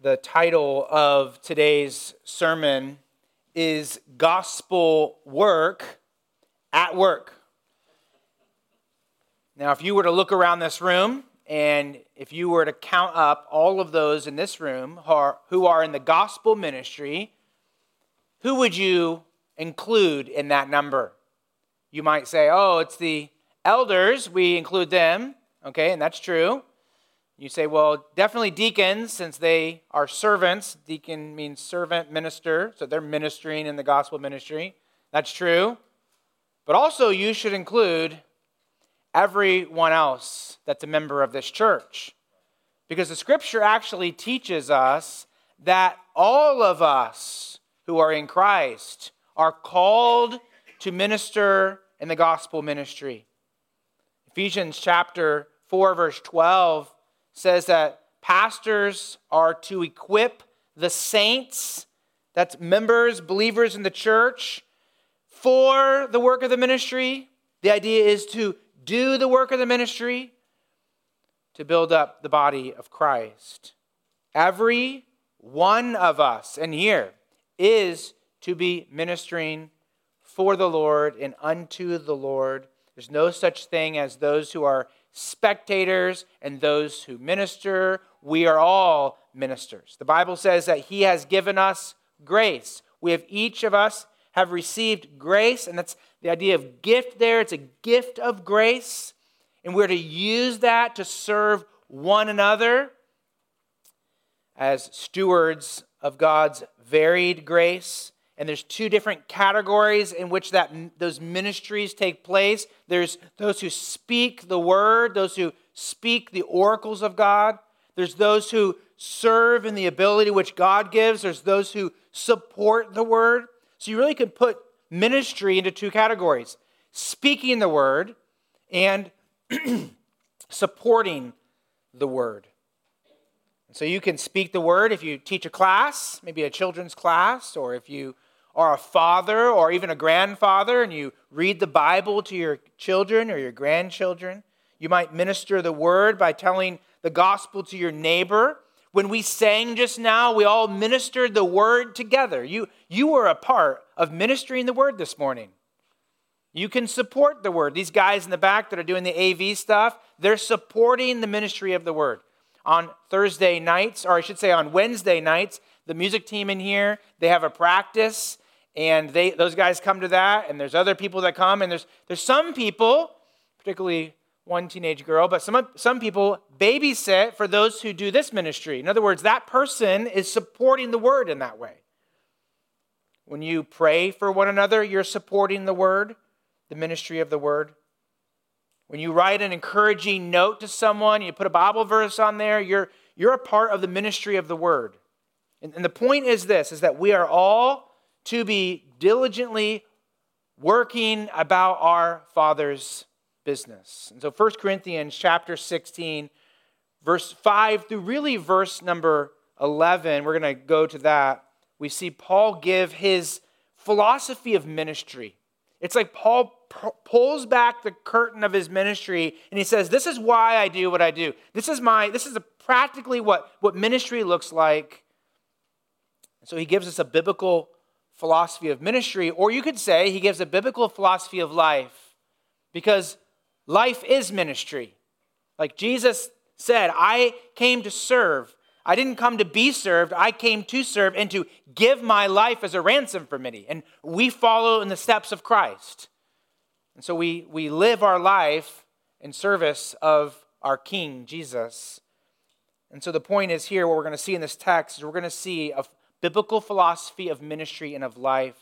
The title of today's sermon is Gospel Work at Work. Now, if you were to look around this room and if you were to count up all of those in this room who are in the gospel ministry, who would you include in that number? You might say, oh, it's the elders, we include them, okay, and that's true. You say, well, definitely deacons, since they are servants. Deacon means servant, minister, so they're ministering in the gospel ministry. That's true. But also, you should include everyone else that's a member of this church. Because the scripture actually teaches us that all of us who are in Christ are called to minister in the gospel ministry. Ephesians chapter 4, verse 12 says that pastors are to equip the saints, that's members, believers in the church, for the work of the ministry. The idea is to do the work of the ministry to build up the body of Christ. Every one of us in here is to be ministering for the Lord and unto the Lord. There's no such thing as those who are spectators and those who minister. We are all ministers. The Bible says that He has given us grace. We have each of us have received grace, and that's the idea of gift there. It's a gift of grace, and we're to use that to serve one another as stewards of God's varied grace and there's two different categories in which that those ministries take place. There's those who speak the word those who speak the oracles of god. There's those who serve in the ability which god gives. There's those who support the word. So you really could put ministry into two categories speaking the word and supporting the word. So you can speak the word if you teach a class maybe a children's class or if you are a father or even a grandfather and you read the Bible to your children or your grandchildren. You might minister the word by telling the gospel to your neighbor. When we sang just now, we all ministered the word together. You, you were a part of ministering the word this morning. You can support the word. These guys in the back that are doing the AV stuff, they're supporting the ministry of the word. On Thursday nights, or I should say on Wednesday nights, the music team in here, they have a practice and they those guys come to that and there's other people that come and there's there's some people particularly one teenage girl but some some people babysit for those who do this ministry. In other words that person is supporting the word in that way. When you pray for one another you're supporting the word the ministry of the word. When you write an encouraging note to someone you put a bible verse on there you're you're a part of the ministry of the word. And, and the point is this is that we are all to be diligently working about our Father's business. And so 1 Corinthians chapter 16, verse 5 through really verse number 11, we're going to go to that. We see Paul give his philosophy of ministry. It's like Paul pulls back the curtain of his ministry and he says, This is why I do what I do. This is my, this is practically what, what ministry looks like. So he gives us a biblical philosophy of ministry, or you could say he gives a biblical philosophy of life because life is ministry. Like Jesus said, I came to serve. I didn't come to be served. I came to serve and to give my life as a ransom for many. And we follow in the steps of Christ. And so we, we live our life in service of our King, Jesus. And so the point is here, what we're going to see in this text is we're going to see a, biblical philosophy of ministry and of life.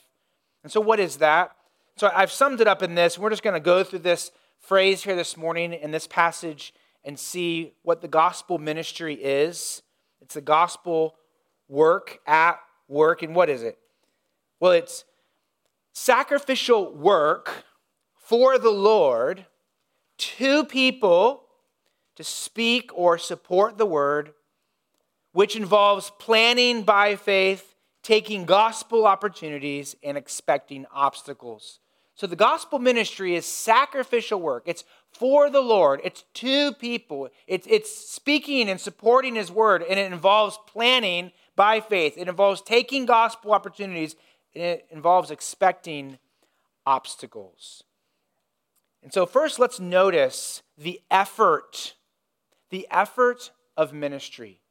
And so, what is that? So, I've summed it up in this. We're just going to go through this phrase here this morning in this passage and see what the gospel ministry is. It's the gospel work at work. And what is it? Well, it's sacrificial work for the Lord to people to speak or support the word which involves planning by faith, taking gospel opportunities, and expecting obstacles. So the gospel ministry is sacrificial work. It's for the Lord. It's to people. It's, it's speaking and supporting His word, and it involves planning by faith. It involves taking gospel opportunities, and it involves expecting obstacles. And so, first, let's notice the effort, the effort of ministry.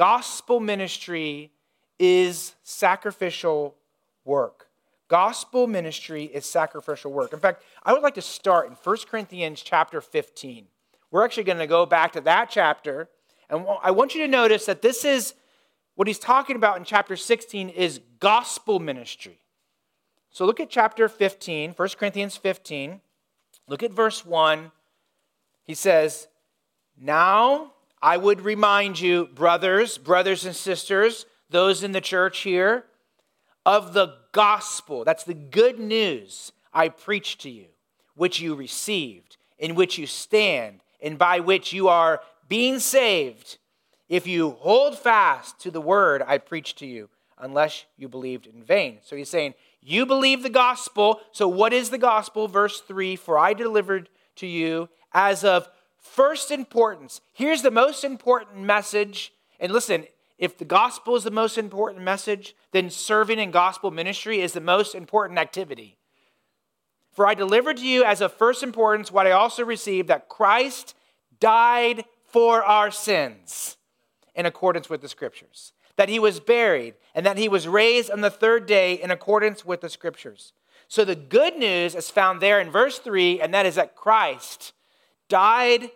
Gospel ministry is sacrificial work. Gospel ministry is sacrificial work. In fact, I would like to start in 1 Corinthians chapter 15. We're actually going to go back to that chapter. And I want you to notice that this is what he's talking about in chapter 16 is gospel ministry. So look at chapter 15, 1 Corinthians 15. Look at verse 1. He says, Now I would remind you, brothers, brothers and sisters, those in the church here, of the gospel. That's the good news I preached to you, which you received, in which you stand, and by which you are being saved, if you hold fast to the word I preached to you, unless you believed in vain. So he's saying, You believe the gospel. So what is the gospel? Verse 3 For I delivered to you as of first importance. Here's the most important message. And listen, if the gospel is the most important message, then serving in gospel ministry is the most important activity. For I delivered to you as of first importance what I also received that Christ died for our sins in accordance with the scriptures, that he was buried, and that he was raised on the third day in accordance with the scriptures. So the good news is found there in verse 3, and that is that Christ died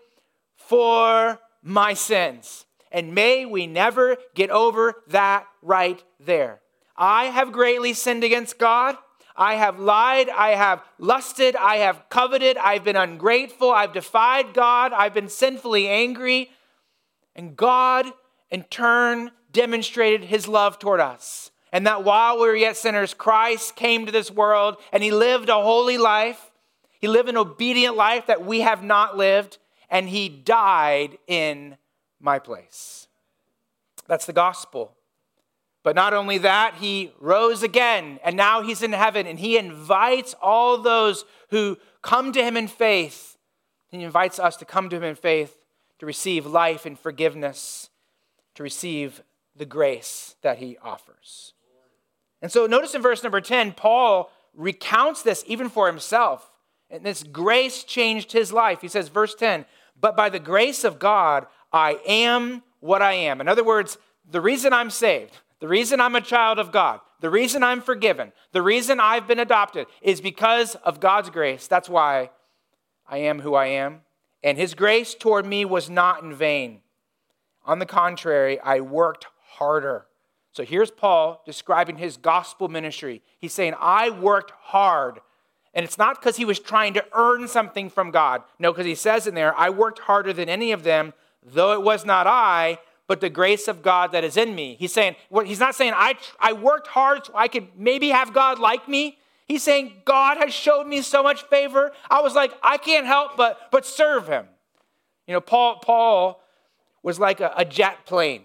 for my sins and may we never get over that right there. I have greatly sinned against God. I have lied. I have lusted. I have coveted. I've been ungrateful. I've defied God. I've been sinfully angry. And God, in turn, demonstrated his love toward us. And that while we were yet sinners, Christ came to this world and he lived a holy life. He lived an obedient life that we have not lived. And he died in my place. That's the gospel. But not only that, he rose again, and now he's in heaven, and he invites all those who come to him in faith. He invites us to come to him in faith to receive life and forgiveness, to receive the grace that he offers. And so notice in verse number 10, Paul recounts this even for himself. And this grace changed his life. He says, verse 10, but by the grace of God, I am what I am. In other words, the reason I'm saved, the reason I'm a child of God, the reason I'm forgiven, the reason I've been adopted is because of God's grace. That's why I am who I am. And his grace toward me was not in vain. On the contrary, I worked harder. So here's Paul describing his gospel ministry. He's saying, I worked hard. And it's not because he was trying to earn something from God. No, because he says in there, I worked harder than any of them though it was not I, but the grace of God that is in me. He's saying, he's not saying, I, I worked hard so I could maybe have God like me. He's saying, God has showed me so much favor. I was like, I can't help but, but serve him. You know, Paul, Paul was like a, a jet plane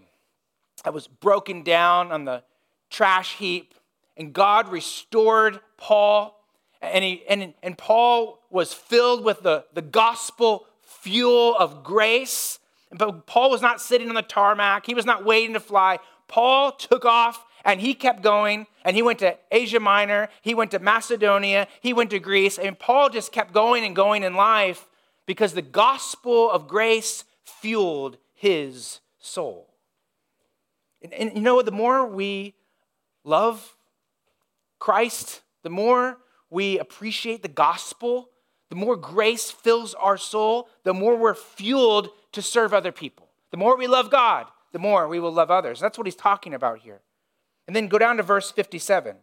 that was broken down on the trash heap, and God restored Paul. And, he, and, and Paul was filled with the, the gospel fuel of grace. But Paul was not sitting on the tarmac, he was not waiting to fly. Paul took off and he kept going. And he went to Asia Minor, he went to Macedonia, he went to Greece, and Paul just kept going and going in life because the gospel of grace fueled his soul. And, and you know, the more we love Christ, the more we appreciate the gospel, the more grace fills our soul, the more we're fueled to serve other people. The more we love God, the more we will love others. That's what he's talking about here. And then go down to verse 57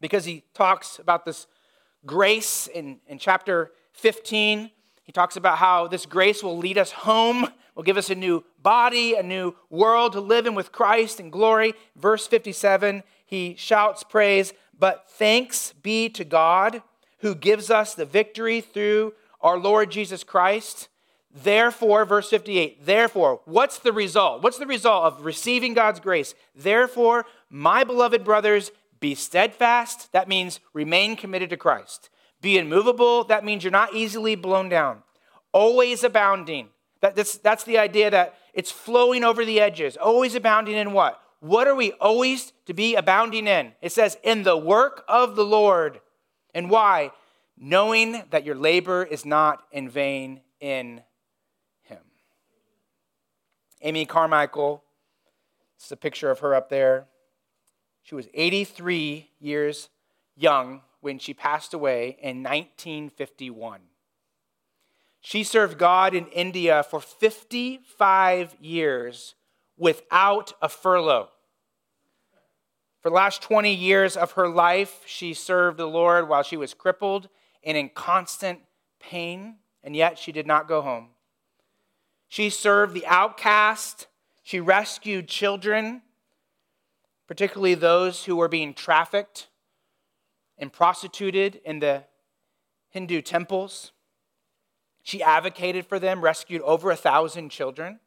because he talks about this grace in, in chapter 15. He talks about how this grace will lead us home, will give us a new body, a new world to live in with Christ in glory. Verse 57, he shouts praise, but thanks be to God who gives us the victory through our Lord Jesus Christ. Therefore, verse 58, therefore, what's the result? What's the result of receiving God's grace? Therefore, my beloved brothers, be steadfast. That means remain committed to Christ. Be immovable, that means you're not easily blown down. Always abounding. That, that's, that's the idea that it's flowing over the edges. Always abounding in what? What are we always to be abounding in? It says, in the work of the Lord. And why? Knowing that your labor is not in vain in Him. Amy Carmichael, this is a picture of her up there. She was 83 years young when she passed away in 1951. She served God in India for 55 years without a furlough. For the last 20 years of her life, she served the Lord while she was crippled and in constant pain, and yet she did not go home. She served the outcast, she rescued children, particularly those who were being trafficked and prostituted in the Hindu temples. She advocated for them, rescued over a thousand children.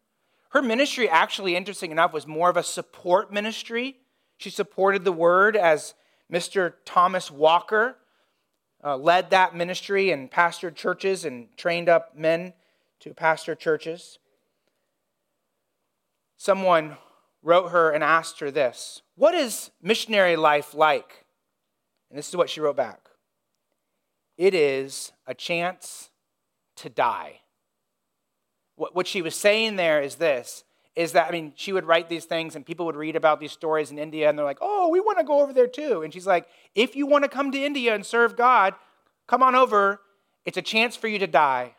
Her ministry, actually, interesting enough, was more of a support ministry. She supported the word as Mr. Thomas Walker uh, led that ministry and pastored churches and trained up men to pastor churches. Someone wrote her and asked her this What is missionary life like? And this is what she wrote back it is a chance to die. What, what she was saying there is this is that, I mean, she would write these things and people would read about these stories in India and they're like, oh, we want to go over there too. And she's like, if you want to come to India and serve God, come on over. It's a chance for you to die.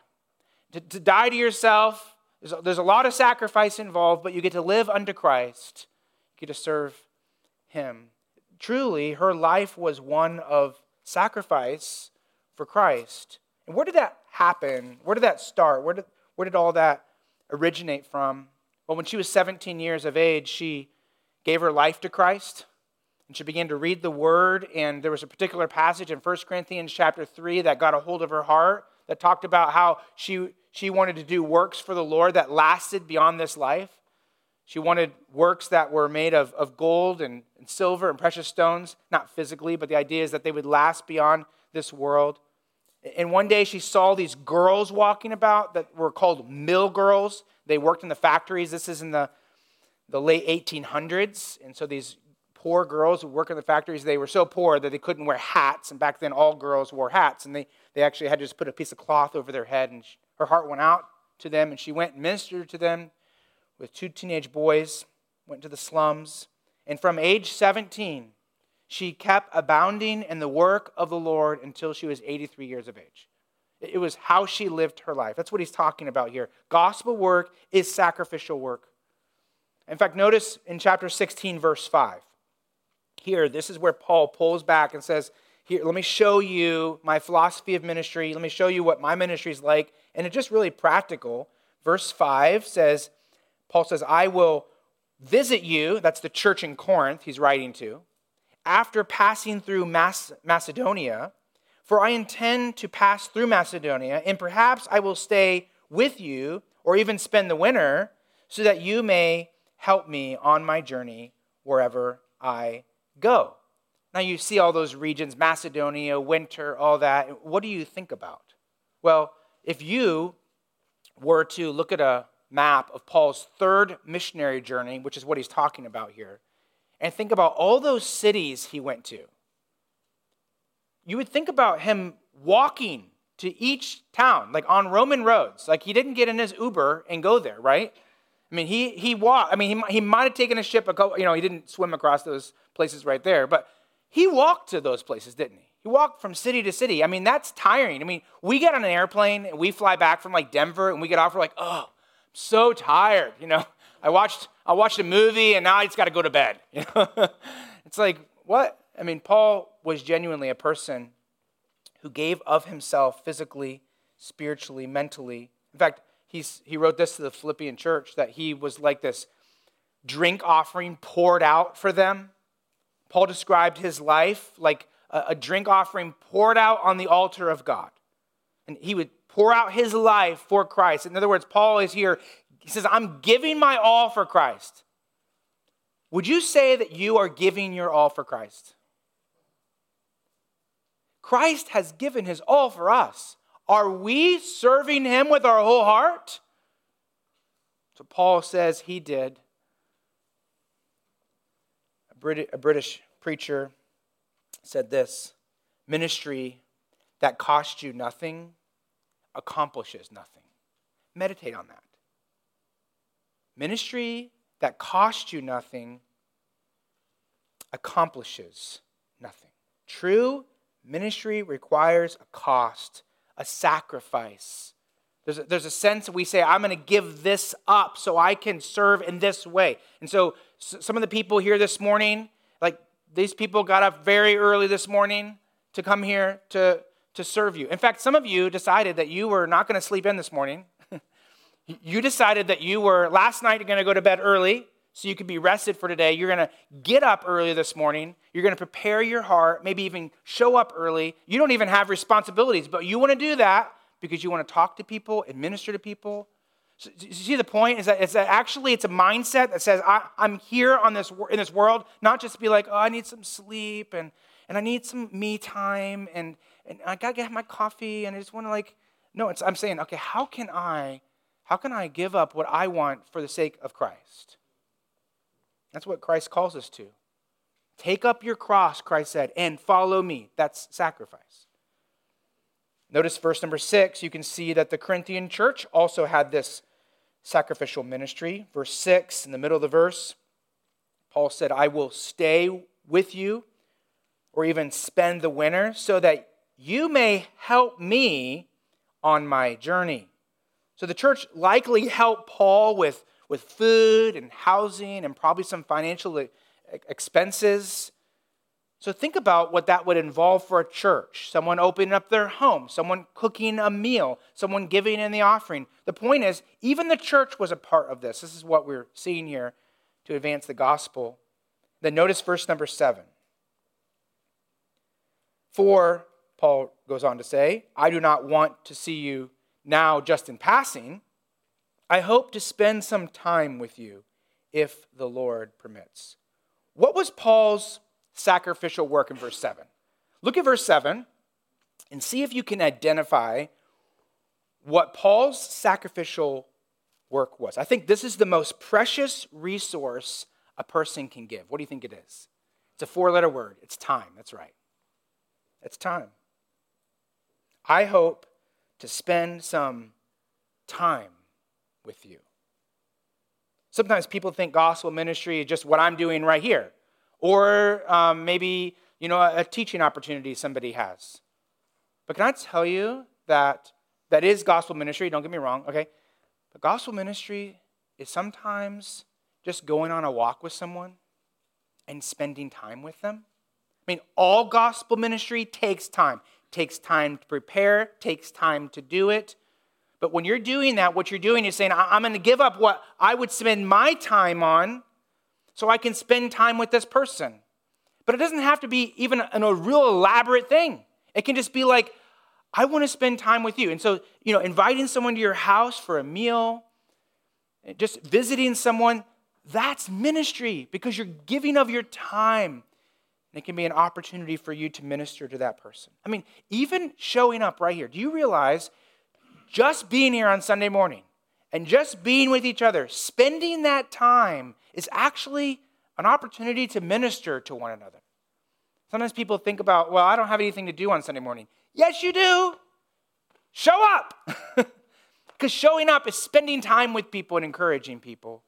To, to die to yourself. There's a, there's a lot of sacrifice involved, but you get to live unto Christ. You get to serve Him. Truly, her life was one of sacrifice for Christ. And where did that happen? Where did that start? Where did, where did all that originate from? Well, when she was 17 years of age, she gave her life to Christ and she began to read the word and there was a particular passage in 1 corinthians chapter 3 that got a hold of her heart that talked about how she, she wanted to do works for the lord that lasted beyond this life. She wanted works that were made of, of gold and, and silver and precious stones not physically but the idea is that they would last beyond this world and one day she saw these girls walking about that were called mill girls. They worked in the factories. This is in the, the late 1800s. And so these poor girls who work in the factories, they were so poor that they couldn't wear hats. And back then, all girls wore hats. And they, they actually had to just put a piece of cloth over their head. And she, her heart went out to them. And she went and ministered to them with two teenage boys, went to the slums. And from age 17, she kept abounding in the work of the Lord until she was 83 years of age. It was how she lived her life. That's what he's talking about here. Gospel work is sacrificial work. In fact, notice in chapter 16, verse 5. Here, this is where Paul pulls back and says, Here, let me show you my philosophy of ministry. Let me show you what my ministry is like. And it's just really practical. Verse 5 says, Paul says, I will visit you. That's the church in Corinth he's writing to after passing through Macedonia, for I intend to pass through Macedonia, and perhaps I will stay with you or even spend the winter, so that you may help me on my journey wherever I go. Now you see all those regions Macedonia, winter, all that. What do you think about? Well, if you were to look at a map of Paul's third missionary journey, which is what he's talking about here, and think about all those cities he went to, you would think about him walking to each town, like on Roman roads. Like he didn't get in his Uber and go there, right? I mean, he, he walked. I mean, he, he might have taken a ship, a couple, you know, he didn't swim across those places right there, but he walked to those places, didn't he? He walked from city to city. I mean, that's tiring. I mean, we get on an airplane and we fly back from like Denver and we get off, we're like, oh, I'm so tired, you know? I watched, I watched a movie and now I just got to go to bed. It's like, what? I mean, Paul was genuinely a person who gave of himself physically, spiritually, mentally. In fact, he's, he wrote this to the Philippian church that he was like this drink offering poured out for them. Paul described his life like a, a drink offering poured out on the altar of God. And he would pour out his life for Christ. In other words, Paul is here he says, I'm giving my all for Christ. Would you say that you are giving your all for Christ? Christ has given his all for us. Are we serving him with our whole heart? So Paul says he did. A British preacher said this ministry that costs you nothing accomplishes nothing. Meditate on that. Ministry that costs you nothing accomplishes nothing. True ministry requires a cost, a sacrifice. There's a, there's a sense we say, I'm going to give this up so I can serve in this way. And so, some of the people here this morning, like these people got up very early this morning to come here to, to serve you. In fact, some of you decided that you were not going to sleep in this morning. You decided that you were last night going to go to bed early so you could be rested for today. You're going to get up early this morning. You're going to prepare your heart, maybe even show up early. You don't even have responsibilities, but you want to do that because you want to talk to people, administer to people. So, you see the point is that, is that actually it's a mindset that says I, am here on this in this world not just be like oh I need some sleep and and I need some me time and and I gotta get my coffee and I just want to like no it's I'm saying okay how can I how can I give up what I want for the sake of Christ that's what Christ calls us to. Take up your cross, Christ said, and follow me. That's sacrifice. Notice verse number six, you can see that the Corinthian church also had this sacrificial ministry. Verse six, in the middle of the verse, Paul said, I will stay with you or even spend the winter so that you may help me on my journey. So the church likely helped Paul with with food and housing and probably some financial expenses. So think about what that would involve for a church someone opening up their home, someone cooking a meal, someone giving in the offering. The point is, even the church was a part of this. This is what we're seeing here to advance the gospel. Then notice verse number seven. For, Paul goes on to say, I do not want to see you now just in passing I hope to spend some time with you if the Lord permits. What was Paul's sacrificial work in verse 7? Look at verse 7 and see if you can identify what Paul's sacrificial work was. I think this is the most precious resource a person can give. What do you think it is? It's a four letter word. It's time. That's right. It's time. I hope to spend some time with you. Sometimes people think gospel ministry is just what I'm doing right here, or um, maybe you know a, a teaching opportunity somebody has. But can I tell you that that is gospel ministry? Don't get me wrong, okay? But gospel ministry is sometimes just going on a walk with someone and spending time with them. I mean, all gospel ministry takes time. Takes time to prepare, takes time to do it. But when you're doing that, what you're doing is saying, I'm going to give up what I would spend my time on so I can spend time with this person. But it doesn't have to be even a, real elaborate thing. It can just be like, I want to spend time with you. And so, you know, inviting someone to your house for a meal, just visiting someone, that's ministry because you're giving of your time. And it can be an opportunity for you to minister to that person. I mean, even showing up right here. Do you realize just being here on Sunday morning and just being with each other, spending that time is actually an opportunity to minister to one another. Sometimes people think about, well, I don't have anything to do on Sunday morning. Yes, you do. Show up. Because showing up is spending time with people and encouraging people.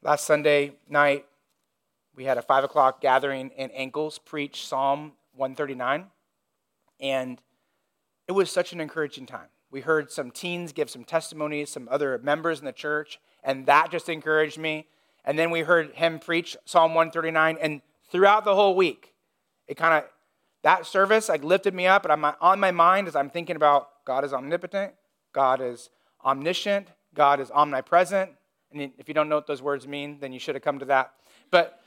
Last Sunday night, we had a five o'clock gathering, and Ankles preached Psalm 139. And it was such an encouraging time. We heard some teens give some testimonies, some other members in the church, and that just encouraged me. And then we heard him preach Psalm 139, and throughout the whole week, it kind of that service like lifted me up, and I'm on my mind as I'm thinking about God is omnipotent, God is omniscient, God is omnipresent. And if you don't know what those words mean, then you should have come to that. But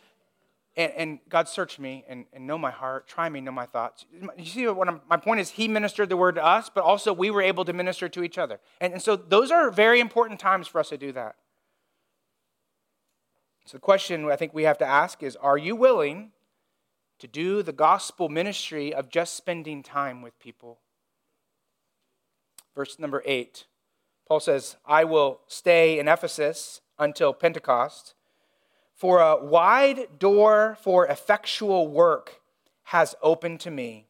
and, and God search me and, and, know my heart, try me, know my thoughts. You see, what I'm, my point is, He ministered the word to us, but also we were able to minister to each other. And, and so those are very important times for us to do that. So the question I think we have to ask is Are you willing to do the gospel ministry of just spending time with people. Verse number eight Paul says, I will stay in Ephesus until Pentecost, for a wide door for effectual work has opened to me,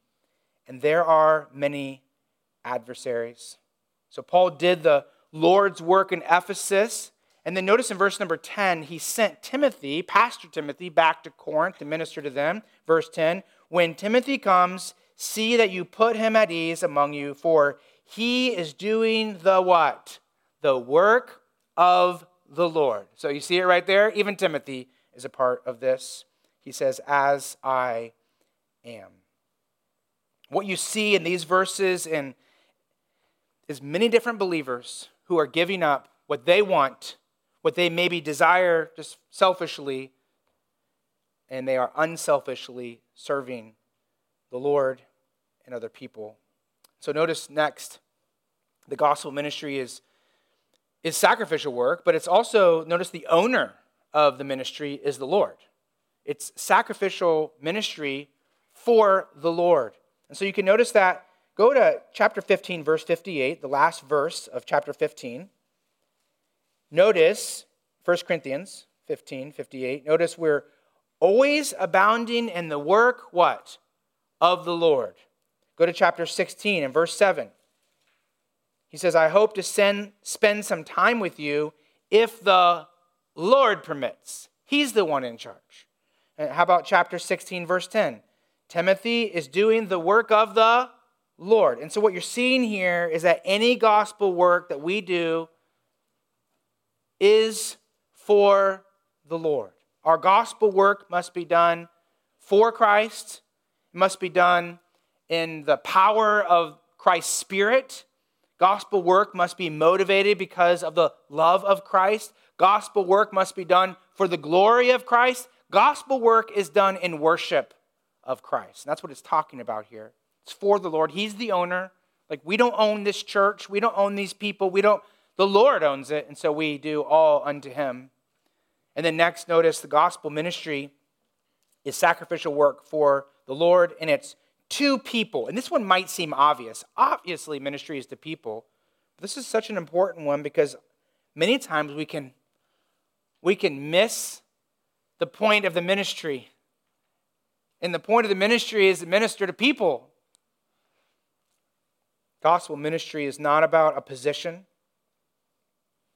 and there are many adversaries. So Paul did the Lord's work in Ephesus and then notice in verse number 10, he sent Timothy, Pastor Timothy, back to Corinth to minister to them. Verse 10 When Timothy comes, see that you put him at ease among you, for he is doing the what? The work of the Lord. So you see it right there? Even Timothy is a part of this. He says, As I am. What you see in these verses in, is many different believers who are giving up what they want what they maybe desire just selfishly, and they are unselfishly serving the Lord and other people. So notice next, the gospel ministry is, is sacrificial work, but it's also, notice the owner of the ministry is the Lord. It's sacrificial ministry for the Lord. And so you can notice that. Go to chapter 15, verse 58, the last verse of chapter 15. Notice 1 Corinthians 15, 58. Notice we're always abounding in the work, what? Of the Lord. Go to chapter 16 and verse 7. He says, I hope to send, spend some time with you if the Lord permits. He's the one in charge. How about chapter 16, verse 10? Timothy is doing the work of the Lord. And so, what you're seeing here is that any gospel work that we do is for the Lord. Our gospel work must be done for Christ, it must be done in the power of Christ's Spirit. Gospel work must be motivated because of the love of Christ. Gospel work must be done for the glory of Christ. Gospel work is done in worship of Christ. And that's what it's talking about here. It's for the Lord. He's the owner. Like, we don't own this church. We don't own these people. We don't the Lord owns it, and so we do all unto him. And then next, notice the gospel ministry is sacrificial work for the Lord, and it's to people. And this one might seem obvious. Obviously, ministry is to people. This is such an important one because many times we can we can miss the point of the ministry. And the point of the ministry is to minister to people. Gospel ministry is not about a position.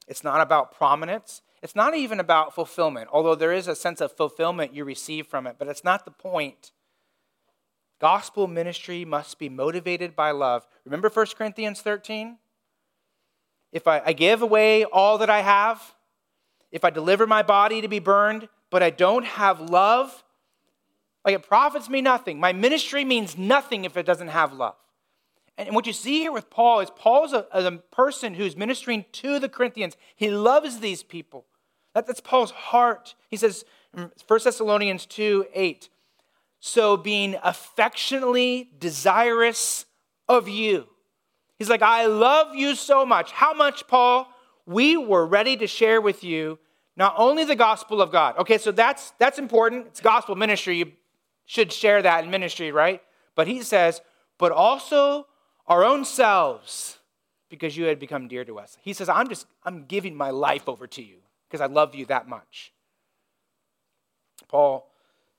It's not about prominence. It's not even about fulfillment, although there is a sense of fulfillment you receive from it, but it's not the point. Gospel ministry must be motivated by love. Remember 1 Corinthians 13? If I, I give away all that I have, if I deliver my body to be burned, but I don't have love, like it profits me nothing. My ministry means nothing if it doesn't have love. And what you see here with Paul is Paul's a, a person who's ministering to the Corinthians. He loves these people. That, that's Paul's heart. He says, 1 Thessalonians 2 8, so being affectionately desirous of you. He's like, I love you so much. How much, Paul? We were ready to share with you not only the gospel of God. Okay, so that's that's important. It's gospel ministry. You should share that in ministry, right? But he says, but also our own selves because you had become dear to us. He says, I'm just, I'm giving my life over to you because I love you that much. Paul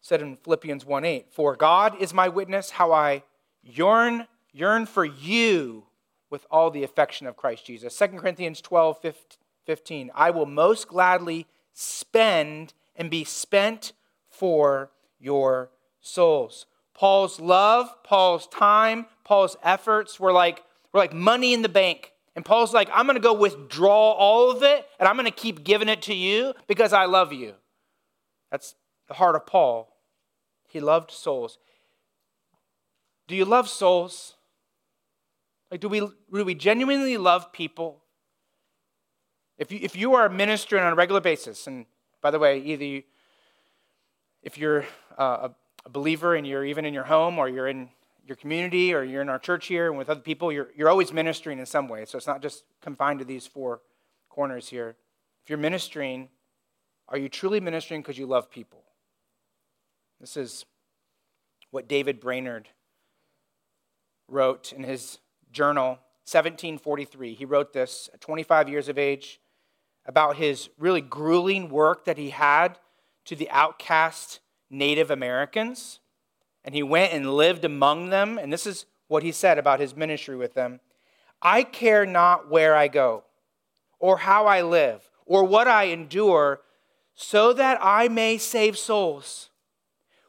said in Philippians 1:8, For God is my witness how I yearn, yearn for you with all the affection of Christ Jesus. 2 Corinthians 12:15, I will most gladly spend and be spent for your souls. Paul's love, Paul's time, Paul's efforts were like, were like money in the bank. And Paul's like, I'm going to go withdraw all of it and I'm going to keep giving it to you because I love you. That's the heart of Paul. He loved souls. Do you love souls? Like, do we, do we genuinely love people? If you, if you are ministering on a regular basis, and by the way, either you, if you're uh, a a believer and you're even in your home or you're in your community or you're in our church here and with other people, you're, you're always ministering in some way. So it's not just confined to these four corners here. If you're ministering, are you truly ministering because you love people? This is what David Brainerd wrote in his journal, 1743. He wrote this at 25 years of age about his really grueling work that he had to the outcast Native Americans. And he went and lived among them. And this is what he said about his ministry with them I care not where I go, or how I live, or what I endure, so that I may save souls.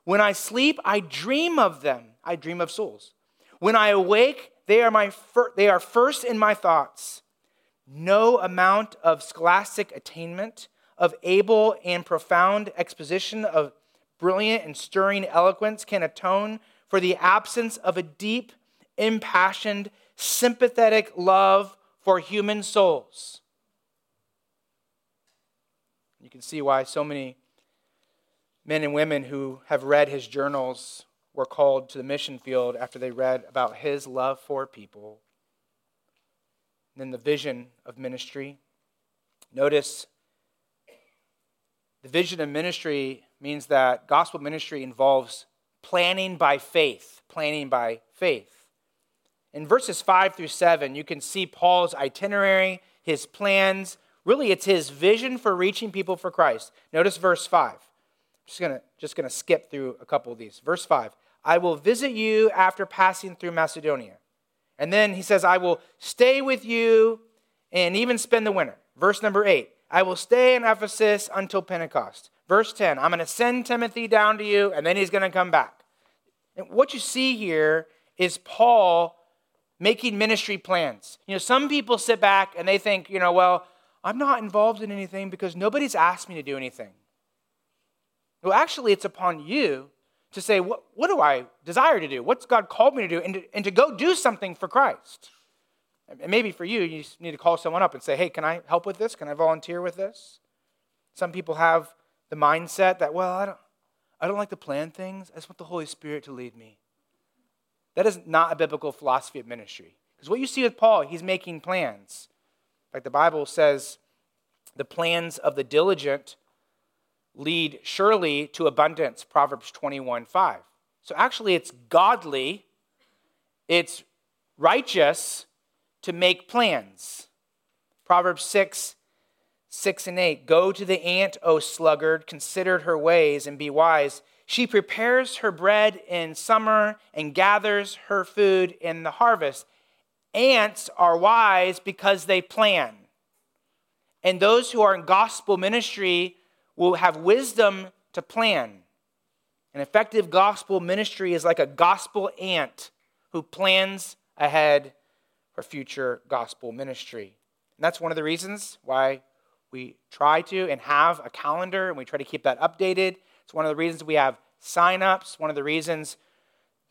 When I sleep, I dream of them. I dream of souls. When I awake, they are, my fir- they are first in my thoughts. No amount of scholastic attainment, of able and profound exposition, of brilliant and stirring eloquence can atone for the absence of a deep, impassioned, sympathetic love for human souls. You can see why so many men and women who have read his journals were called to the mission field after they read about his love for people. And then the vision of ministry. Notice the vision of ministry means that gospel ministry involves planning by faith, planning by faith. In verses 5 through 7, you can see Paul's itinerary, his plans. Really, it's his vision for reaching people for Christ. Notice verse 5. Just to just to skip through a couple of these. Verse 5 I will visit you after passing through Macedonia. And then he says, I will stay with you and even spend the winter. Verse number 8 I will stay in Ephesus until Pentecost. Verse 10 I'm to send Timothy down to you, and then he's to come back. And what you see here is Paul making ministry plans. You know, some people sit back and they think, you know, well, I'm not involved in anything because nobody's asked me to do anything. Well, actually, it's upon you to say, what, what do I desire to do? What's God called me to do? And to, and to go do something for Christ. And maybe for you, you need to call someone up and say, hey, can I help with this? Can I volunteer with this? Some people have the mindset that, well, I don't, I don't like to plan things. I just want the Holy Spirit to lead me. That is not a biblical philosophy of ministry. Because what you see with Paul, he's making plans. Like the Bible says, the plans of the diligent lead surely to abundance, Proverbs 21 5. So actually, it's godly, it's righteous to make plans. Proverbs 6 6 and 8. Go to the ant, O sluggard, consider her ways and be wise. She prepares her bread in summer and gathers her food in the harvest. Ants are wise because they plan. And those who are in gospel ministry will have wisdom to plan. An effective gospel ministry is like a gospel ant who plans ahead for future gospel ministry. And that's one of the reasons why we try to and have a calendar and we try to keep that updated. It's one of the reasons we have sign-ups, one of the reasons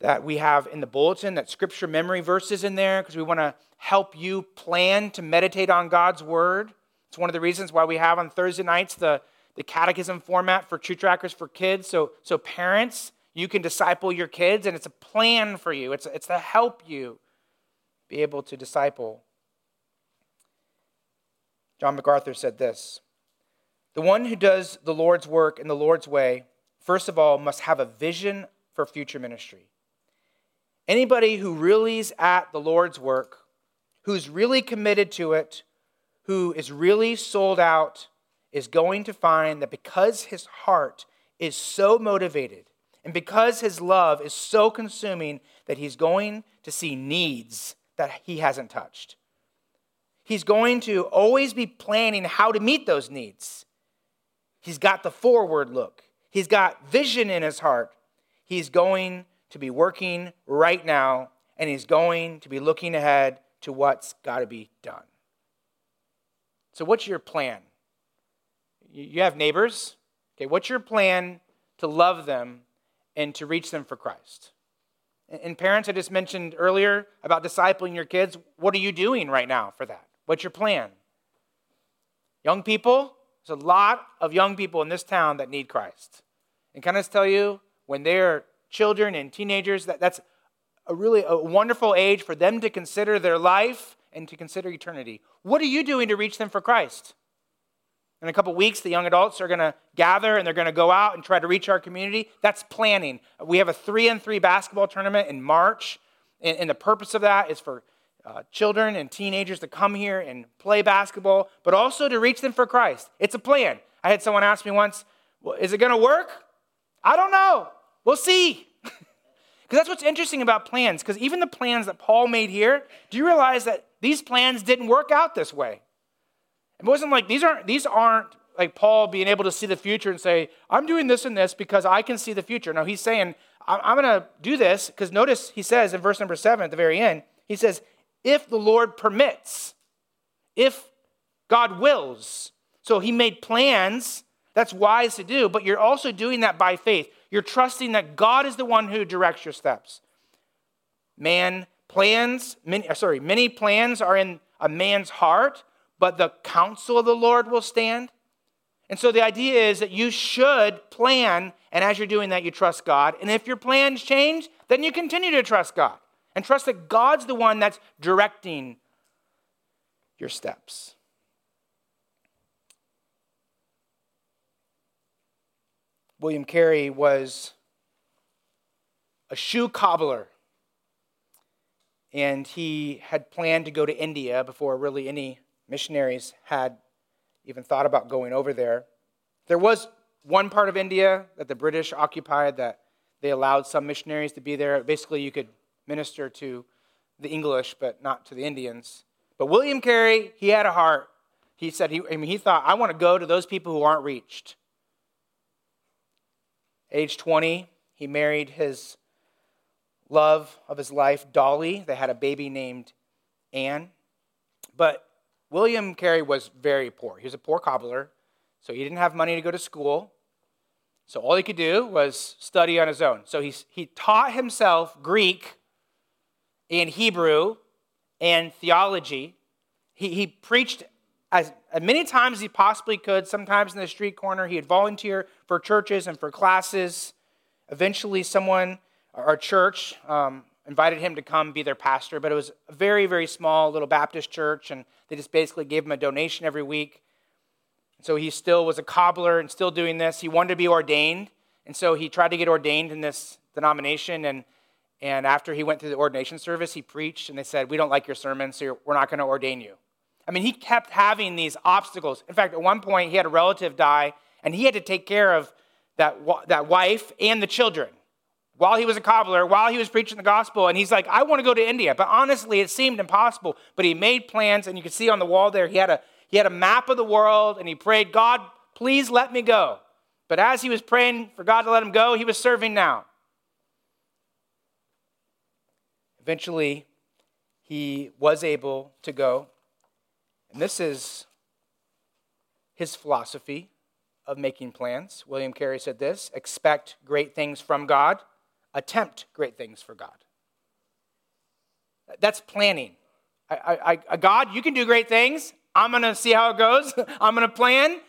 that we have in the bulletin that scripture memory verses in there because we want to help you plan to meditate on God's word. It's one of the reasons why we have on Thursday nights the the catechism format for True Trackers for kids. So, so parents, you can disciple your kids, and it's a plan for you. It's, it's to help you be able to disciple. John MacArthur said this The one who does the Lord's work in the Lord's way, first of all, must have a vision for future ministry. Anybody who really is at the Lord's work, who's really committed to it, who is really sold out, is going to find that because his heart is so motivated and because his love is so consuming that he's going to see needs that he hasn't touched. He's going to always be planning how to meet those needs. He's got the forward look, he's got vision in his heart. He's going to be working right now, and he's going to be looking ahead to what's got to be done. So, what's your plan? You have neighbors. Okay, what's your plan to love them and to reach them for Christ? And parents, I just mentioned earlier about discipling your kids. What are you doing right now for that? What's your plan? Young people, there's a lot of young people in this town that need Christ. And can I just tell you, when they're children and teenagers, that, that's a really a wonderful age for them to consider their life and to consider eternity. What are you doing to reach them for Christ? In a couple weeks, the young adults are going to gather and they're going to go out and try to reach our community. That's planning. We have a three and three basketball tournament in March, and, and the purpose of that is for uh, children and teenagers to come here and play basketball, but also to reach them for Christ. It's a plan. I had someone ask me once, well, "Is it going to work?" I don't know. We'll see. Because that's what's interesting about plans. Because even the plans that Paul made here, do you realize that these plans didn't work out this way? It wasn't like these aren't these aren't like Paul being able to see the future and say, I'm doing this and this because I can see the future. No, he's saying, I'm, going to do this because notice he says in verse number seven at the very end, he says, if the Lord permits, if God wills. So he made plans. That's wise to do, but you're also doing that by faith. You're trusting that God is the one who directs your steps. Man plans, many, sorry, many plans are in a man's heart, but the counsel of the Lord will stand. And so the idea is that you should plan, and as you're doing that, you trust God. And if your plans change, then you continue to trust God and trust that God's the one that's directing your steps. William Carey was a shoe cobbler and he had planned to go to India before really any missionaries had even thought about going over there. There was one part of India that the British occupied that they allowed some missionaries to be there. Basically, you could minister to the English, but not to the Indians. But William Carey, he had a heart. He said, he, I mean, he thought, I want to go to those people who aren't reached. Age 20, he married his love of his life, Dolly. They had a baby named Anne. But William Carey was very poor. He was a poor cobbler, so he didn't have money to go to school. So all he could do was study on his own. So he, he taught himself Greek and Hebrew and theology. He, he preached as, as many times as he possibly could, sometimes in the street corner. He'd volunteer for churches and for classes. Eventually, someone, our church, um, invited him to come be their pastor, but it was a very, very small little Baptist church, and they just basically gave him a donation every week. So he still was a cobbler and still doing this. He wanted to be ordained, and so he tried to get ordained in this denomination. And, and after he went through the ordination service, he preached, and they said, We don't like your sermon, so we're not going to ordain you. I mean, he kept having these obstacles. In fact, at one point, he had a relative die, and he had to take care of that, that wife and the children while he was a cobbler, while he was preaching the gospel, and he's like, I want to go to India. But honestly, it seemed impossible. But he made plans, and you can see on the wall there, he had a, he had a map of the world, and he prayed, God, please let me go. But as he was praying for God to let him go, he was serving now. Eventually, he was able to go. And this is his philosophy of making plans. William Carey said this expect great things from God attempt great things for God. That's planning. I, I, I, uh, God, you can do great things. I'm going to see how it goes. I'm going to plan.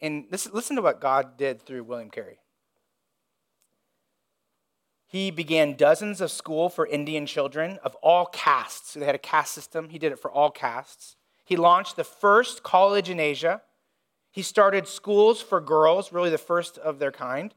And listen, listen to what God did through William Carey. He began dozens of school for Indian children of all castes. They had a caste system. He did it for all castes. He launched the first college in Asia. He started schools for girls, really the first of their kind.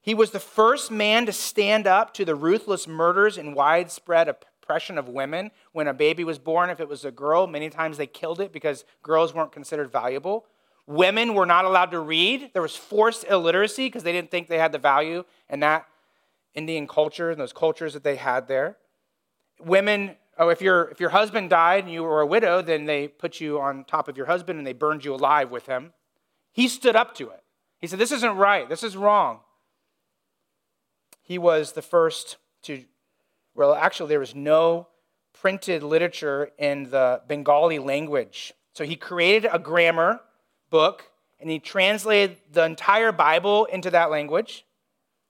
He was the first man to stand up to the ruthless murders and widespread oppression of women. When a baby was born, if it was a girl, many times they killed it because girls weren't considered valuable. Women were not allowed to read. There was forced illiteracy because they didn't think they had the value in that Indian culture and those cultures that they had there. Women, oh, if, your if your husband died and you were a widow, then they put you on top of your husband and they burned you alive with him. He stood up to it. He said, This isn't right. This is wrong. He was the first to, well, actually, there was no printed literature in the Bengali language. So he created a grammar book and he translated the entire Bible into that language.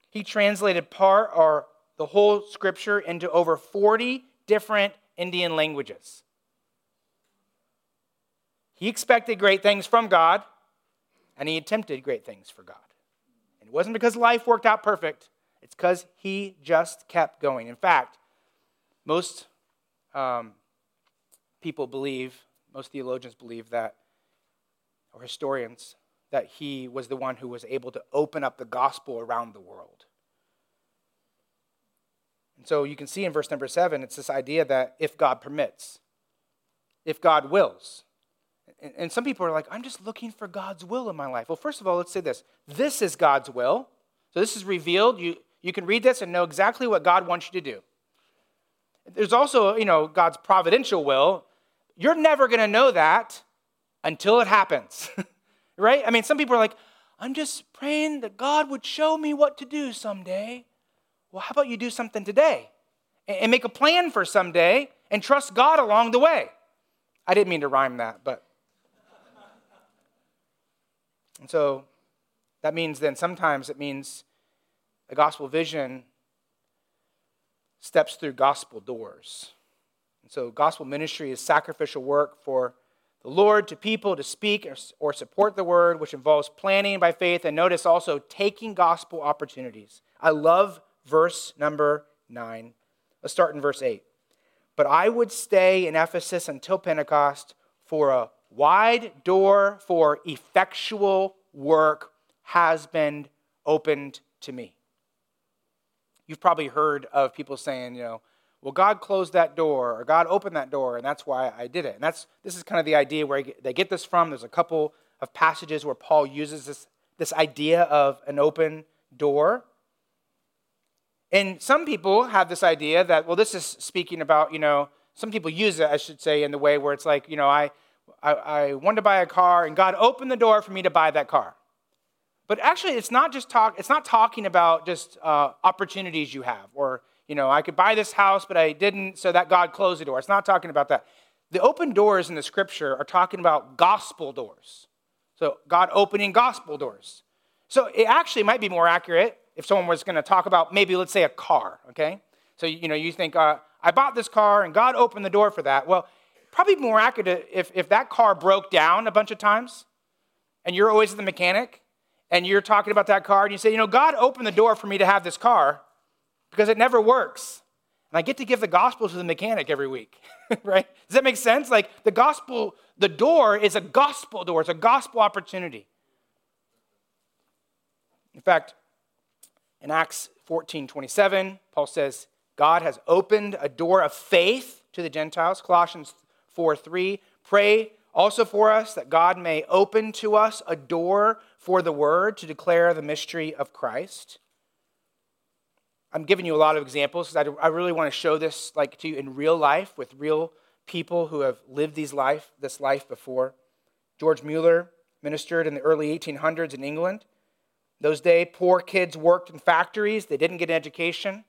He translated part or the whole scripture into over 40 different Indian languages. He expected great things from God, and he attempted great things for God. And it wasn't because life worked out perfect, it's because he just kept going. In fact, most um, people believe, most theologians believe that or historians that he was the one who was able to open up the gospel around the world. And so you can see in verse number seven, it's this idea that if God permits, if God wills. And some people are like, I'm just looking for God's will in my life. Well, first of all, let's say this this is God's will. So this is revealed. You, you can read this and know exactly what God wants you to do. There's also, you know, God's providential will. You're never going to know that until it happens, right? I mean, some people are like, I'm just praying that God would show me what to do someday. Well, how about you do something today and make a plan for someday and trust God along the way? I didn't mean to rhyme that, but. And so that means then sometimes it means the gospel vision steps through gospel doors. And so gospel ministry is sacrificial work for the Lord to people to speak or support the word, which involves planning by faith. And notice also taking gospel opportunities. I love verse number nine. Let's start in verse eight. But I would stay in Ephesus until Pentecost for a wide door for effectual work has been opened to me. You've probably heard of people saying, you know, well, God closed that door or God opened that door, and that's why I did it. And that's this is kind of the idea where they get this from. There's a couple of passages where Paul uses this, this idea of an open door. And some people have this idea that, well, this is speaking about, you know, some people use it, I should say, in the way where it's like, you know, I, I, I wanted to buy a car and God opened the door for me to buy that car. But actually, it's not just talk, it's not talking about just uh, opportunities you have or, you know, I could buy this house, but I didn't, so that God closed the door. It's not talking about that. The open doors in the scripture are talking about gospel doors. So God opening gospel doors. So it actually might be more accurate if someone was going to talk about maybe, let's say, a car, okay? So, you know, you think, uh, I bought this car and God opened the door for that. Well, probably more accurate if, if that car broke down a bunch of times and you're always the mechanic and you're talking about that car and you say, you know, God opened the door for me to have this car because it never works. And I get to give the gospel to the mechanic every week, right? Does that make sense? Like the gospel, the door is a gospel door, it's a gospel opportunity. In fact, in Acts 14 27, Paul says, God has opened a door of faith to the Gentiles. Colossians 4 3, pray also for us that God may open to us a door for the word to declare the mystery of Christ. I'm giving you a lot of examples because I, really want to show this like to you in real life with real people who have lived these life, this life before. George Mueller ministered in the early 1800s in England. Those days, poor kids worked in factories. They didn't get an education.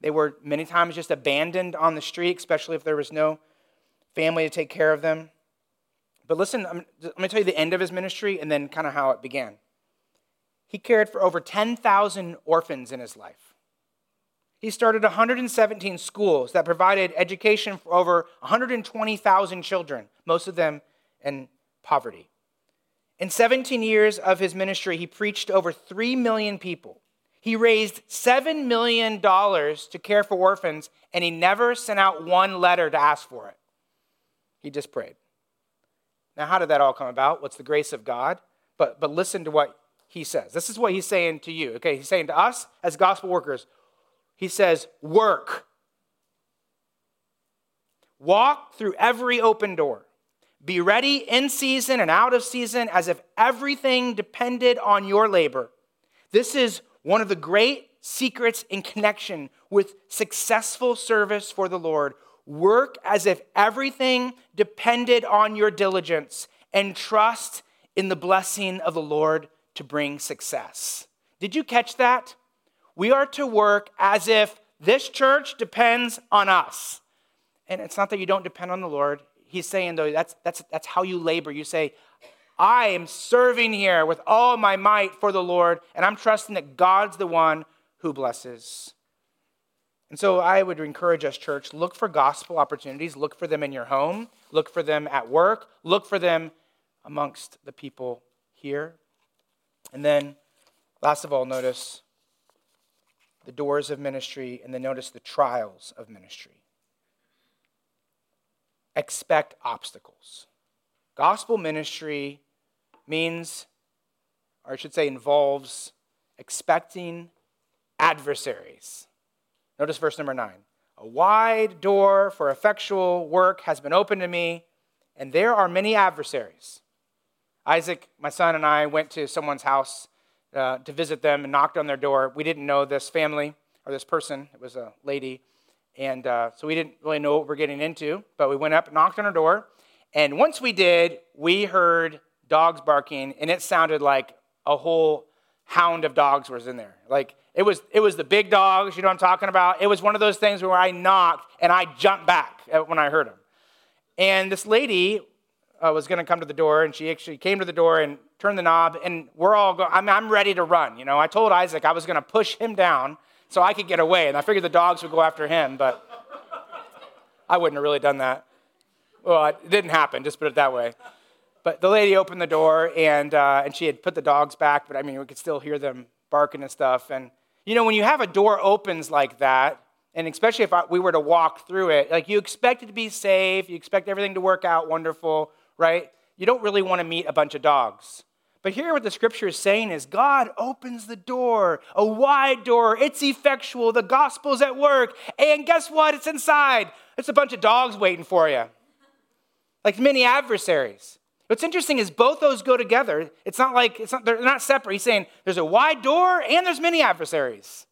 They were many times just abandoned on the street, especially if there was no family to take care of them. But listen, I'm, I'm going to tell you the end of his ministry and then kind of how it began. He cared for over 10,000 orphans in his life. He started 117 schools that provided education for over 120,000 children, most of them in poverty. In 17 years of his ministry, he preached to over 3 million people. He raised $7 million to care for orphans, and he never sent out one letter to ask for it. He just prayed. Now, how did that all come about? What's the grace of God? But, but listen to what he says. This is what he's saying to you. Okay, he's saying to us as gospel workers, he says, work. Walk through every open door. Be ready in season and out of season as if everything depended on your labor. This is one of the great secrets in connection with successful service for the Lord. Work as if everything depended on your diligence and trust in the blessing of the Lord to bring success. Did you catch that? We are to work as if this church depends on us. And it's not that you don't depend on the Lord, he's saying, though, that's, that's, that's how you labor. You say, I am serving here with all my might for the Lord, and I'm trusting that God's the one who blesses. And so I would encourage us, church, look for gospel opportunities. Look for them in your home. Look for them at work. Look for them amongst the people here. And then, last of all, notice the doors of ministry, and then notice the trials of ministry expect obstacles. Gospel ministry means, or I should say, involves expecting adversaries. Notice verse number nine. A wide door for effectual work has been opened to me, and there are many adversaries. Isaac, my son, and I went to someone's house uh, to visit them and knocked on their door. We didn't know this family or this person, it was a lady. And uh, so we didn't really know what we're getting into, but we went up, and knocked on her door, and once we did, we heard dogs barking, and it sounded like a whole hound of dogs was in there. Like it was, it was the big dogs, you know what I'm talking about? It was one of those things where I knocked and I jumped back when I heard them. And this lady uh, was going to come to the door, and she actually came to the door and turned the knob, and we're all going, I'm, I'm ready to run. You know, I told Isaac I was going to push him down so I could get away, and I figured the dogs would go after him, but I wouldn't have really done that. Well, it didn't happen, just put it that way. But the lady opened the door, and, uh, and she had put the dogs back, but I mean, we could still hear them barking and stuff. And, you know, when you have a door opens like that, and especially if I, we were to walk through it, like you expect it to be safe, you expect everything to work out wonderful, right? You don't really want to meet a bunch of dogs. But here, what the scripture is saying is God opens the door, a wide door. It's effectual. The gospel's at work. And guess what? It's inside. It's a bunch of dogs waiting for you, like many adversaries. What's interesting is both those go together. It's not like it's not, they're not separate. He's saying there's a wide door and there's many adversaries.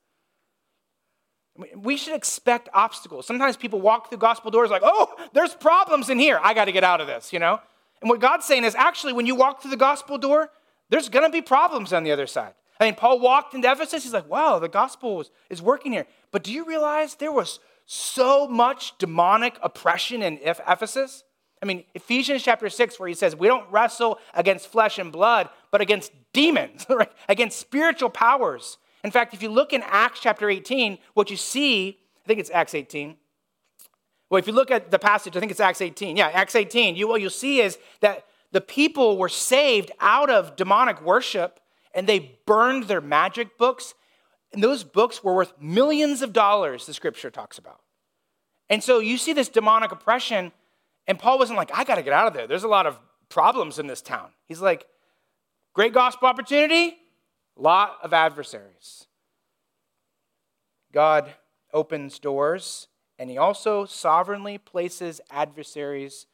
We should expect obstacles. Sometimes people walk through gospel doors like, oh, there's problems in here. I got to get out of this, you know? And what God's saying is actually, when you walk through the gospel door, there's going to be problems on the other side. I mean, Paul walked into Ephesus. He's like, wow, the gospel is, is working here. But do you realize there was so much demonic oppression in Ephesus? I mean, Ephesians chapter 6, where he says, We don't wrestle against flesh and blood, but against demons, right? against spiritual powers. In fact, if you look in Acts chapter 18, what you see, I think it's Acts 18. Well, if you look at the passage, I think it's Acts 18. Yeah, Acts 18. You, what you'll see is that the people were saved out of demonic worship and they burned their magic books. And those books were worth millions of dollars, the scripture talks about. And so you see this demonic oppression and Paul wasn't like, I got to get out of there. There's a lot of problems in this town. He's like, great gospel opportunity, lot of adversaries. God opens doors, and he also sovereignly places adversaries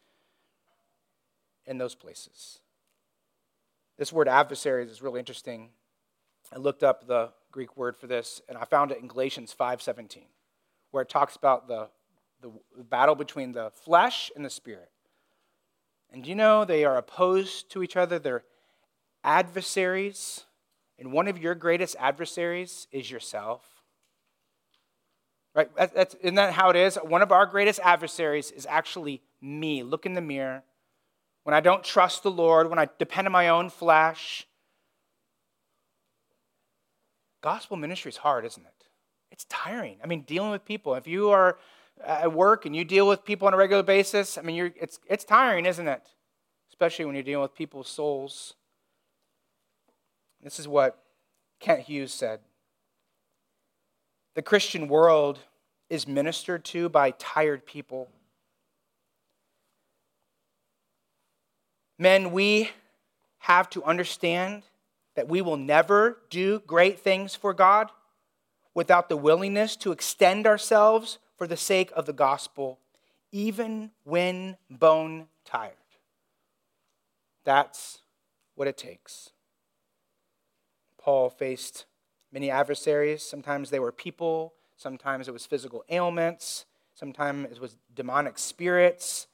in those places. This word adversaries is really interesting. I looked up the Greek word for this, and I found it in Galatians 5:17, where it talks about the the battle between the flesh and the spirit. And you know they are opposed to each other? They're adversaries. And one of your greatest adversaries is yourself. Right? That's, isn't that how it is? One of our greatest adversaries is actually me. Look in the mirror. When I don't trust the Lord, when I depend on my own flesh. Gospel ministry is hard, isn't it? It's tiring. I mean, dealing with people. If you are at work and you deal with people on a regular basis, I mean, it's, it's tiring, isn't it? Especially when you're dealing with people's souls. This is what Kent Hughes said The Christian world is ministered to by tired people. Men, we have to understand that we will never do great things for God without the willingness to extend ourselves for the sake of the gospel, even when bone tired. That's what it takes. Paul faced many adversaries. Sometimes they were people, sometimes it was physical ailments, sometimes it was demonic spirits.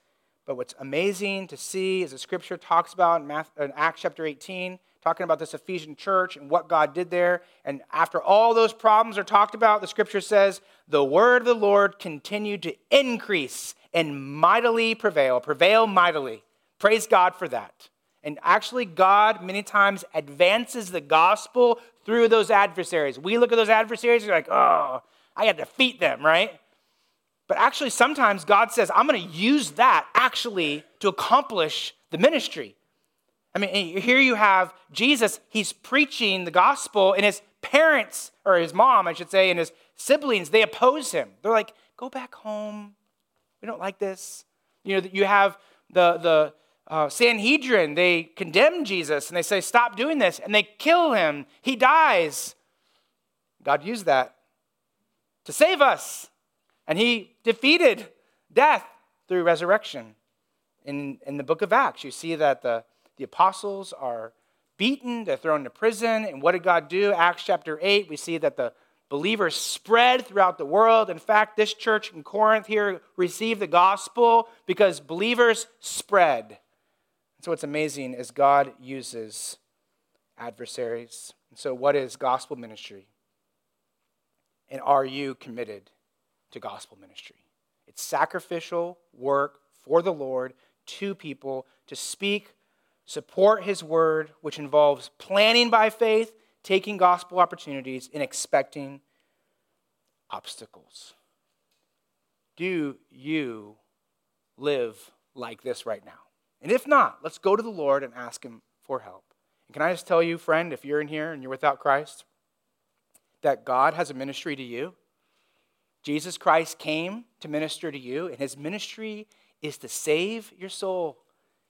But what's amazing to see is the scripture talks about in Acts chapter 18 talking about this Ephesian church and what God did there. And after all those problems are talked about, the scripture says, the word of the Lord continued to increase and mightily prevail, prevail mightily. Praise God for that. And actually, God many times advances the gospel through those adversaries. We look at those adversaries, we're like, oh, I got to defeat them, right? But actually, sometimes God says, I'm going to use that actually to accomplish the ministry. I mean, here you have Jesus, he's preaching the gospel, and his parents, or his mom, I should say, and his siblings, they oppose him. They're like, go back home. We don't like this. You know, you have the, the, uh, Sanhedrin, they condemn Jesus and they say, Stop doing this. And they kill him. He dies. God used that to save us. And he defeated death through resurrection. In, in the book of Acts, you see that the, the apostles are beaten, they're thrown into prison. And what did God do? Acts chapter 8, we see that the believers spread throughout the world. In fact, this church in Corinth here received the gospel because believers spread. so, what's amazing is God uses adversaries. And so, what is gospel ministry? And are you committed to gospel ministry? It's sacrificial work for the Lord to people to speak, support his word, which involves planning by faith taking gospel opportunities and expecting obstacles. Do you live like this right now? And if not, let's go to the Lord and ask Him for help. And can I just tell you, friend, if you're in here and you're without Christ, that God has a ministry to you? Jesus Christ came to minister to you, and His ministry is to save your soul.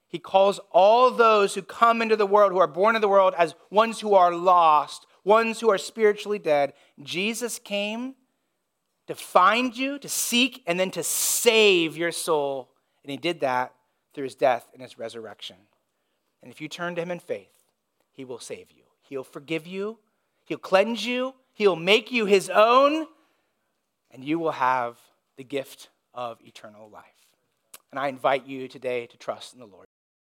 He calls all those who come into the world, who are born in the world, as ones who are lost, ones who are spiritually dead. Jesus came to find you, to seek, and then to save your soul. And he did that through his death and his resurrection. And if you turn to him in faith, he will save you. He'll forgive you, he'll cleanse you, he'll make you his own, and you will have the gift of eternal life. And I invite you today to trust in the Lord.